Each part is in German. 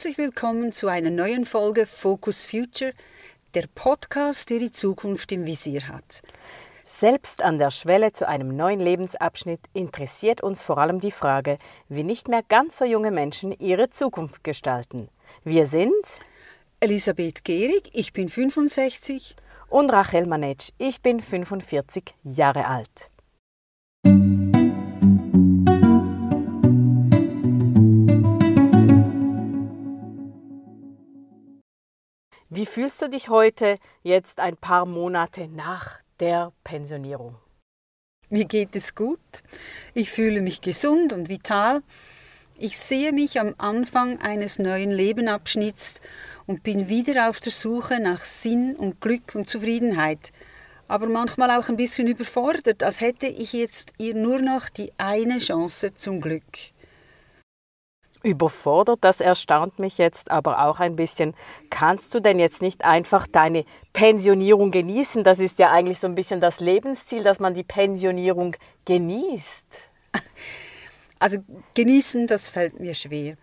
Herzlich willkommen zu einer neuen Folge Focus Future, der Podcast, der die Zukunft im Visier hat. Selbst an der Schwelle zu einem neuen Lebensabschnitt interessiert uns vor allem die Frage, wie nicht mehr ganz so junge Menschen ihre Zukunft gestalten. Wir sind Elisabeth Gehrig, ich bin 65 und Rachel Manetsch, ich bin 45 Jahre alt. Wie fühlst du dich heute, jetzt ein paar Monate nach der Pensionierung? Mir geht es gut. Ich fühle mich gesund und vital. Ich sehe mich am Anfang eines neuen Lebenabschnitts und bin wieder auf der Suche nach Sinn und Glück und Zufriedenheit. Aber manchmal auch ein bisschen überfordert, als hätte ich jetzt ihr nur noch die eine Chance zum Glück überfordert. Das erstaunt mich jetzt aber auch ein bisschen. Kannst du denn jetzt nicht einfach deine Pensionierung genießen? Das ist ja eigentlich so ein bisschen das Lebensziel, dass man die Pensionierung genießt. Also genießen, das fällt mir schwer.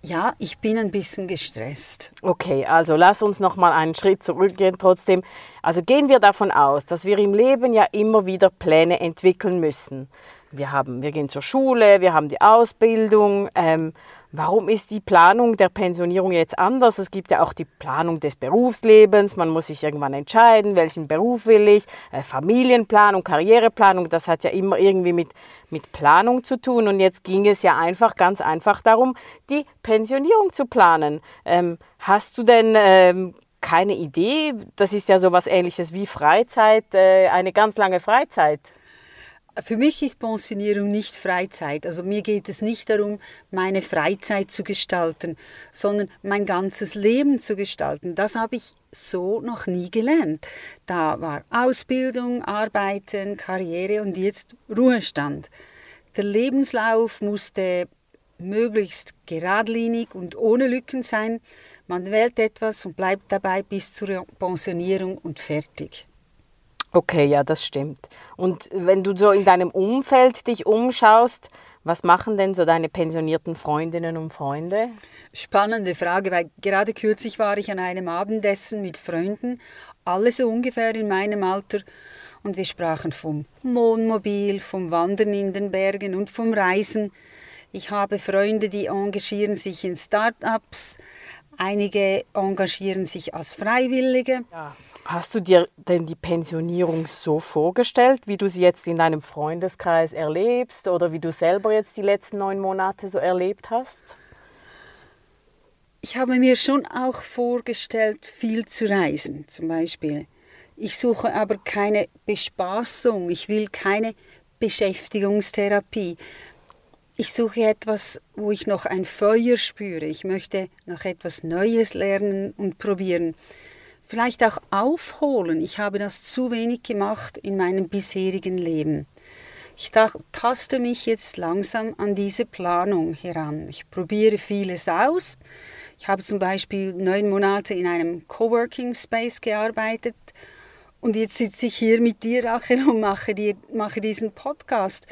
Ja, ich bin ein bisschen gestresst. Okay, also lass uns noch mal einen Schritt zurückgehen. Trotzdem, also gehen wir davon aus, dass wir im Leben ja immer wieder Pläne entwickeln müssen wir, haben, wir gehen zur Schule, wir haben die Ausbildung. Ähm, warum ist die Planung der Pensionierung jetzt anders? Es gibt ja auch die Planung des Berufslebens. Man muss sich irgendwann entscheiden, welchen Beruf will ich. Äh, Familienplanung, Karriereplanung, das hat ja immer irgendwie mit, mit Planung zu tun. Und jetzt ging es ja einfach, ganz einfach darum, die Pensionierung zu planen. Ähm, hast du denn ähm, keine Idee? Das ist ja so etwas ähnliches wie Freizeit, äh, eine ganz lange Freizeit. Für mich ist Pensionierung nicht Freizeit. Also mir geht es nicht darum, meine Freizeit zu gestalten, sondern mein ganzes Leben zu gestalten. Das habe ich so noch nie gelernt. Da war Ausbildung, Arbeiten, Karriere und jetzt Ruhestand. Der Lebenslauf musste möglichst geradlinig und ohne Lücken sein. Man wählt etwas und bleibt dabei bis zur Pensionierung und fertig. Okay, ja, das stimmt. Und wenn du so in deinem Umfeld dich umschaust, was machen denn so deine pensionierten Freundinnen und Freunde? Spannende Frage, weil gerade kürzlich war ich an einem Abendessen mit Freunden, alle so ungefähr in meinem Alter, und wir sprachen vom Wohnmobil, vom Wandern in den Bergen und vom Reisen. Ich habe Freunde, die engagieren sich in Start-ups, einige engagieren sich als Freiwillige. Ja. Hast du dir denn die Pensionierung so vorgestellt, wie du sie jetzt in deinem Freundeskreis erlebst oder wie du selber jetzt die letzten neun Monate so erlebt hast? Ich habe mir schon auch vorgestellt, viel zu reisen, zum Beispiel. Ich suche aber keine Bespaßung, ich will keine Beschäftigungstherapie. Ich suche etwas, wo ich noch ein Feuer spüre. Ich möchte noch etwas Neues lernen und probieren vielleicht auch aufholen. Ich habe das zu wenig gemacht in meinem bisherigen Leben. Ich taste mich jetzt langsam an diese Planung heran. Ich probiere vieles aus. Ich habe zum Beispiel neun Monate in einem Coworking Space gearbeitet und jetzt sitze ich hier mit dir, Rachel, und mache, dir, mache diesen Podcast.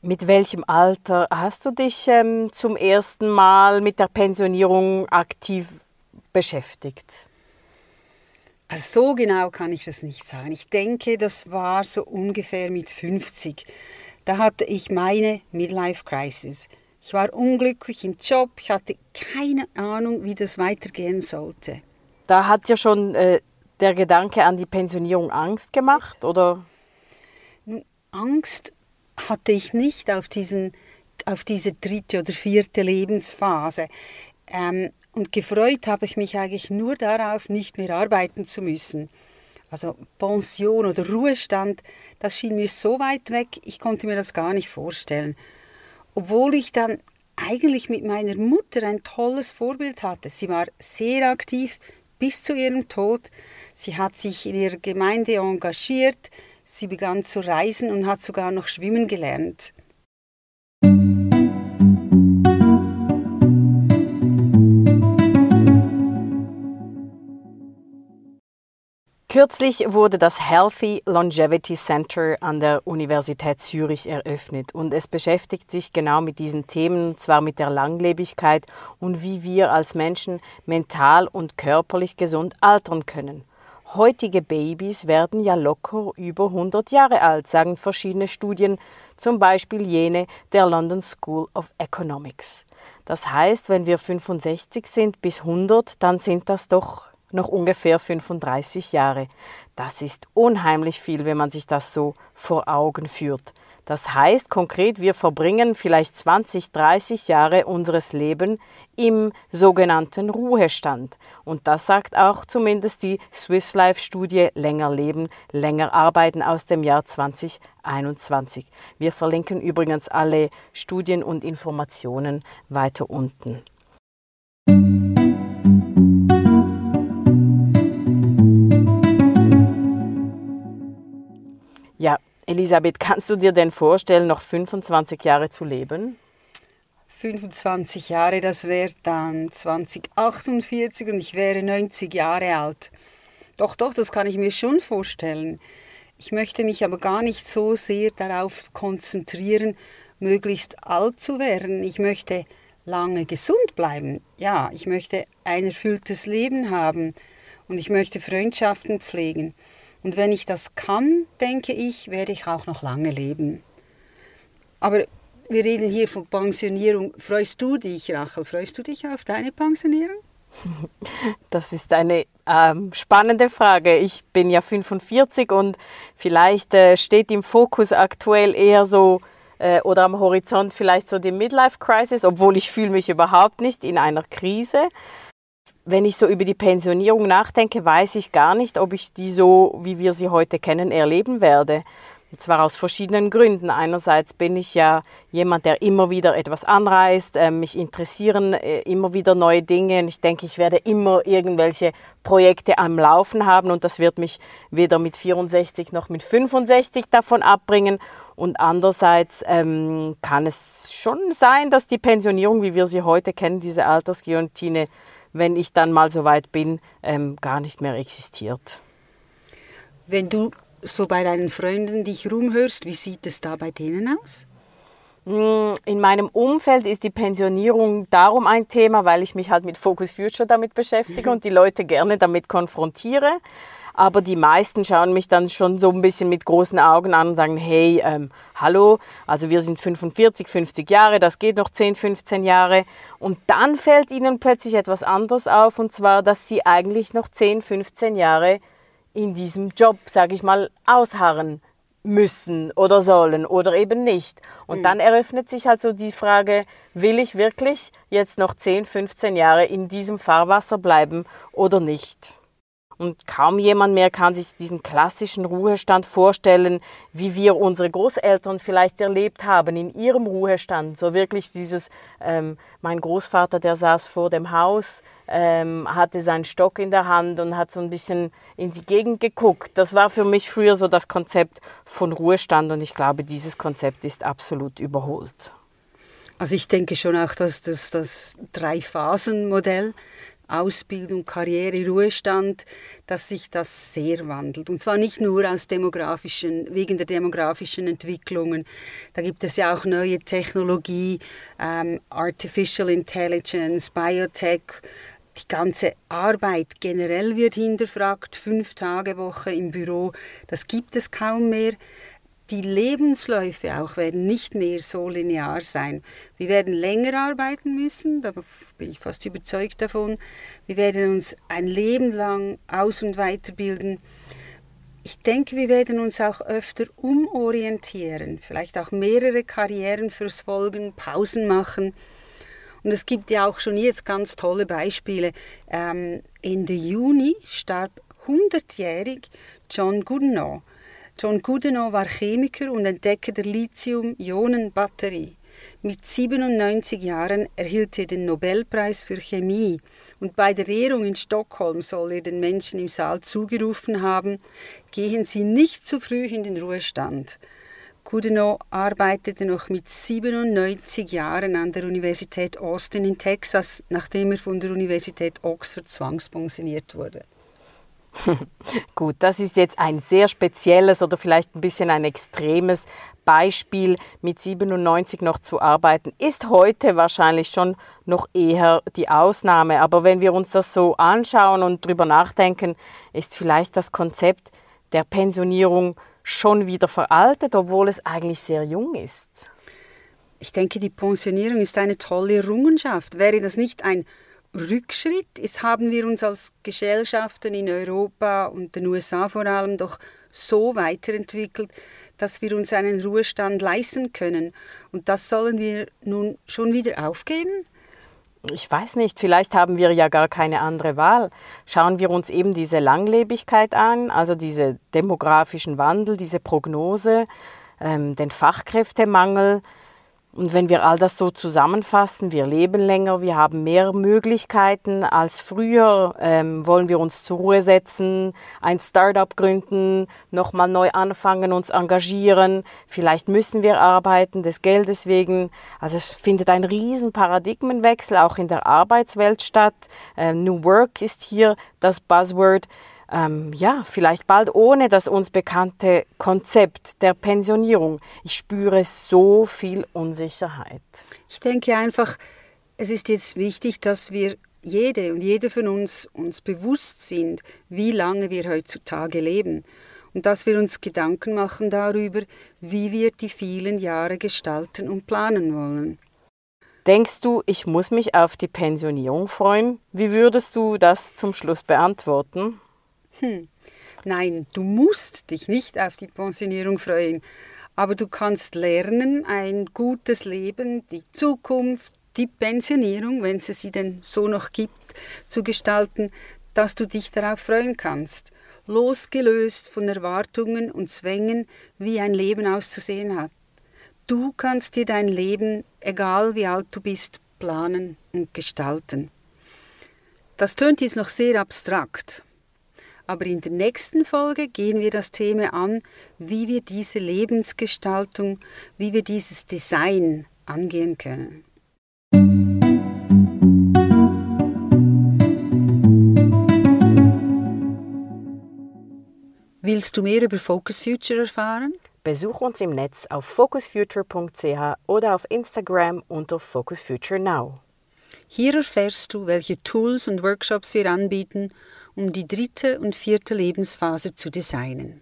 Mit welchem Alter hast du dich ähm, zum ersten Mal mit der Pensionierung aktiv beschäftigt? Also so genau kann ich das nicht sagen. Ich denke, das war so ungefähr mit 50. Da hatte ich meine Midlife Crisis. Ich war unglücklich im Job, ich hatte keine Ahnung, wie das weitergehen sollte. Da hat ja schon äh, der Gedanke an die Pensionierung Angst gemacht, oder? Angst hatte ich nicht auf, diesen, auf diese dritte oder vierte Lebensphase. Ähm, und gefreut habe ich mich eigentlich nur darauf, nicht mehr arbeiten zu müssen. Also Pension oder Ruhestand, das schien mir so weit weg, ich konnte mir das gar nicht vorstellen. Obwohl ich dann eigentlich mit meiner Mutter ein tolles Vorbild hatte. Sie war sehr aktiv bis zu ihrem Tod. Sie hat sich in ihrer Gemeinde engagiert, sie begann zu reisen und hat sogar noch schwimmen gelernt. Kürzlich wurde das Healthy Longevity Center an der Universität Zürich eröffnet und es beschäftigt sich genau mit diesen Themen, und zwar mit der Langlebigkeit und wie wir als Menschen mental und körperlich gesund altern können. Heutige Babys werden ja locker über 100 Jahre alt, sagen verschiedene Studien, zum Beispiel jene der London School of Economics. Das heißt, wenn wir 65 sind bis 100, dann sind das doch noch ungefähr 35 Jahre. Das ist unheimlich viel, wenn man sich das so vor Augen führt. Das heißt konkret, wir verbringen vielleicht 20, 30 Jahre unseres Lebens im sogenannten Ruhestand. Und das sagt auch zumindest die Swiss Life Studie Länger leben, länger arbeiten aus dem Jahr 2021. Wir verlinken übrigens alle Studien und Informationen weiter unten. Ja, Elisabeth, kannst du dir denn vorstellen, noch 25 Jahre zu leben? 25 Jahre, das wäre dann 2048 und ich wäre 90 Jahre alt. Doch, doch, das kann ich mir schon vorstellen. Ich möchte mich aber gar nicht so sehr darauf konzentrieren, möglichst alt zu werden. Ich möchte lange gesund bleiben. Ja, ich möchte ein erfülltes Leben haben und ich möchte Freundschaften pflegen. Und wenn ich das kann, denke ich, werde ich auch noch lange leben. Aber wir reden hier von Pensionierung. Freust du dich, Rachel? Freust du dich auf deine Pensionierung? Das ist eine ähm, spannende Frage. Ich bin ja 45 und vielleicht äh, steht im Fokus aktuell eher so äh, oder am Horizont vielleicht so die Midlife Crisis, obwohl ich fühle mich überhaupt nicht in einer Krise wenn ich so über die Pensionierung nachdenke, weiß ich gar nicht, ob ich die so, wie wir sie heute kennen, erleben werde. Und zwar aus verschiedenen Gründen. Einerseits bin ich ja jemand, der immer wieder etwas anreist, äh, mich interessieren äh, immer wieder neue Dinge und ich denke, ich werde immer irgendwelche Projekte am Laufen haben und das wird mich weder mit 64 noch mit 65 davon abbringen. Und andererseits ähm, kann es schon sein, dass die Pensionierung, wie wir sie heute kennen, diese Altersguillotine, wenn ich dann mal so weit bin, ähm, gar nicht mehr existiert. Wenn du so bei deinen Freunden dich rumhörst, wie sieht es da bei denen aus? Mm, in meinem Umfeld ist die Pensionierung darum ein Thema, weil ich mich halt mit Focus Future damit beschäftige und die Leute gerne damit konfrontiere aber die meisten schauen mich dann schon so ein bisschen mit großen Augen an und sagen, hey, ähm, hallo, also wir sind 45, 50 Jahre, das geht noch 10, 15 Jahre. Und dann fällt ihnen plötzlich etwas anderes auf, und zwar, dass sie eigentlich noch 10, 15 Jahre in diesem Job, sage ich mal, ausharren müssen oder sollen oder eben nicht. Und mhm. dann eröffnet sich halt so die Frage, will ich wirklich jetzt noch 10, 15 Jahre in diesem Fahrwasser bleiben oder nicht? Und kaum jemand mehr kann sich diesen klassischen Ruhestand vorstellen, wie wir unsere Großeltern vielleicht erlebt haben in ihrem Ruhestand. So wirklich dieses, ähm, mein Großvater, der saß vor dem Haus, ähm, hatte seinen Stock in der Hand und hat so ein bisschen in die Gegend geguckt. Das war für mich früher so das Konzept von Ruhestand und ich glaube, dieses Konzept ist absolut überholt. Also ich denke schon auch, dass das, das Drei-Phasen-Modell Ausbildung, Karriere, Ruhestand, dass sich das sehr wandelt. Und zwar nicht nur aus demografischen, wegen der demografischen Entwicklungen. Da gibt es ja auch neue Technologie, ähm, Artificial Intelligence, Biotech. Die ganze Arbeit generell wird hinterfragt. Fünf Tage Woche im Büro, das gibt es kaum mehr die Lebensläufe auch werden nicht mehr so linear sein. Wir werden länger arbeiten müssen, da bin ich fast überzeugt davon. Wir werden uns ein Leben lang aus- und weiterbilden. Ich denke, wir werden uns auch öfter umorientieren, vielleicht auch mehrere Karrieren fürs Folgen, Pausen machen. Und es gibt ja auch schon jetzt ganz tolle Beispiele. Ähm, Ende Juni starb 100-jährig John Goodenough John Goodenough war Chemiker und Entdecker der Lithium-Ionen-Batterie. Mit 97 Jahren erhielt er den Nobelpreis für Chemie und bei der Ehrung in Stockholm soll er den Menschen im Saal zugerufen haben, gehen Sie nicht zu früh in den Ruhestand. Goodenough arbeitete noch mit 97 Jahren an der Universität Austin in Texas, nachdem er von der Universität Oxford zwangspensioniert wurde. Gut, das ist jetzt ein sehr spezielles oder vielleicht ein bisschen ein extremes Beispiel. Mit 97 noch zu arbeiten, ist heute wahrscheinlich schon noch eher die Ausnahme. Aber wenn wir uns das so anschauen und drüber nachdenken, ist vielleicht das Konzept der Pensionierung schon wieder veraltet, obwohl es eigentlich sehr jung ist. Ich denke, die Pensionierung ist eine tolle Errungenschaft. Wäre das nicht ein Rückschritt? Jetzt haben wir uns als Gesellschaften in Europa und den USA vor allem doch so weiterentwickelt, dass wir uns einen Ruhestand leisten können. Und das sollen wir nun schon wieder aufgeben? Ich weiß nicht, vielleicht haben wir ja gar keine andere Wahl. Schauen wir uns eben diese Langlebigkeit an, also diese demografischen Wandel, diese Prognose, ähm, den Fachkräftemangel, und wenn wir all das so zusammenfassen, wir leben länger, wir haben mehr Möglichkeiten als früher, ähm, wollen wir uns zur Ruhe setzen, ein Startup gründen, nochmal neu anfangen, uns engagieren, vielleicht müssen wir arbeiten, des Geldes wegen. Also es findet ein riesen Paradigmenwechsel auch in der Arbeitswelt statt. Ähm, New Work ist hier das Buzzword ähm, ja, vielleicht bald ohne das uns bekannte Konzept der Pensionierung. Ich spüre so viel Unsicherheit. Ich denke einfach, es ist jetzt wichtig, dass wir jede und jeder von uns uns bewusst sind, wie lange wir heutzutage leben und dass wir uns Gedanken machen darüber, wie wir die vielen Jahre gestalten und planen wollen. Denkst du, ich muss mich auf die Pensionierung freuen? Wie würdest du das zum Schluss beantworten? Hm. Nein, du musst dich nicht auf die Pensionierung freuen, aber du kannst lernen, ein gutes Leben, die Zukunft, die Pensionierung, wenn es sie denn so noch gibt, zu gestalten, dass du dich darauf freuen kannst, losgelöst von Erwartungen und Zwängen, wie ein Leben auszusehen hat. Du kannst dir dein Leben, egal wie alt du bist, planen und gestalten. Das tönt jetzt noch sehr abstrakt, aber in der nächsten Folge gehen wir das Thema an, wie wir diese Lebensgestaltung, wie wir dieses Design angehen können. Willst du mehr über Focus Future erfahren? Besuch uns im Netz auf focusfuture.ch oder auf Instagram unter Focus Future Now. Hier erfährst du, welche Tools und Workshops wir anbieten um die dritte und vierte Lebensphase zu designen.